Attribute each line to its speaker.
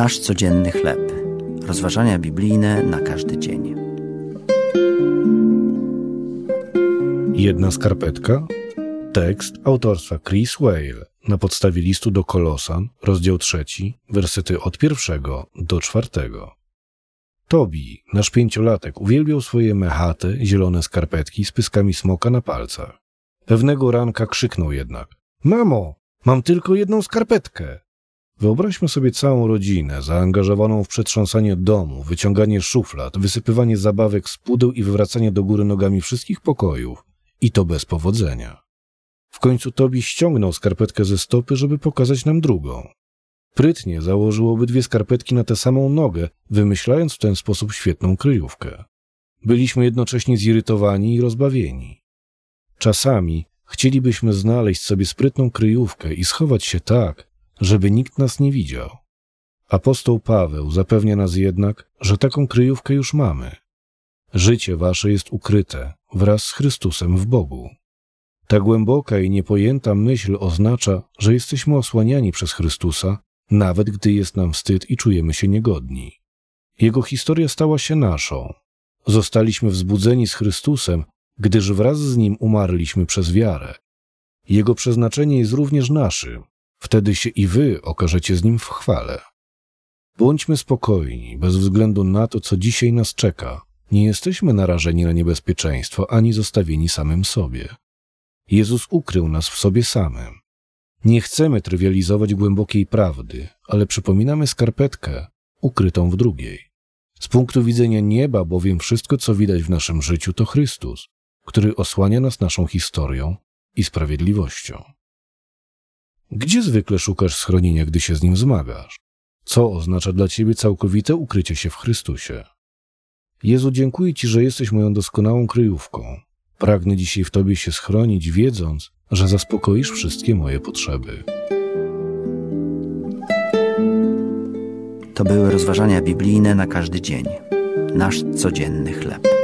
Speaker 1: Nasz codzienny chleb. Rozważania biblijne na każdy dzień.
Speaker 2: Jedna skarpetka. Tekst autorstwa Chris Whale na podstawie listu do Kolosan, rozdział trzeci, wersety od pierwszego do czwartego. Tobi, nasz pięciolatek, uwielbiał swoje mechate, zielone skarpetki z pyskami smoka na palcach. Pewnego ranka krzyknął jednak: Mamo, mam tylko jedną skarpetkę. Wyobraźmy sobie całą rodzinę zaangażowaną w przetrząsanie domu, wyciąganie szuflad, wysypywanie zabawek z pudeł i wywracanie do góry nogami wszystkich pokojów. I to bez powodzenia. W końcu Tobi ściągnął skarpetkę ze stopy, żeby pokazać nam drugą. Prytnie założył obydwie skarpetki na tę samą nogę, wymyślając w ten sposób świetną kryjówkę. Byliśmy jednocześnie zirytowani i rozbawieni. Czasami chcielibyśmy znaleźć sobie sprytną kryjówkę i schować się tak, żeby nikt nas nie widział. Apostoł Paweł zapewnia nas jednak, że taką kryjówkę już mamy. Życie wasze jest ukryte wraz z Chrystusem w Bogu. Ta głęboka i niepojęta myśl oznacza, że jesteśmy osłaniani przez Chrystusa, nawet gdy jest nam wstyd i czujemy się niegodni. Jego historia stała się naszą. Zostaliśmy wzbudzeni z Chrystusem, gdyż wraz z Nim umarliśmy przez wiarę. Jego przeznaczenie jest również naszym. Wtedy się i wy okażecie z Nim w chwale. Bądźmy spokojni, bez względu na to, co dzisiaj nas czeka. Nie jesteśmy narażeni na niebezpieczeństwo, ani zostawieni samym sobie. Jezus ukrył nas w sobie samym. Nie chcemy trywializować głębokiej prawdy, ale przypominamy skarpetkę ukrytą w drugiej. Z punktu widzenia nieba, bowiem wszystko, co widać w naszym życiu, to Chrystus, który osłania nas naszą historią i sprawiedliwością. Gdzie zwykle szukasz schronienia, gdy się z nim zmagasz? Co oznacza dla ciebie całkowite ukrycie się w Chrystusie? Jezu, dziękuję Ci, że jesteś moją doskonałą kryjówką. Pragnę dzisiaj w Tobie się schronić, wiedząc, że zaspokoisz wszystkie moje potrzeby.
Speaker 1: To były rozważania biblijne na każdy dzień. Nasz codzienny chleb.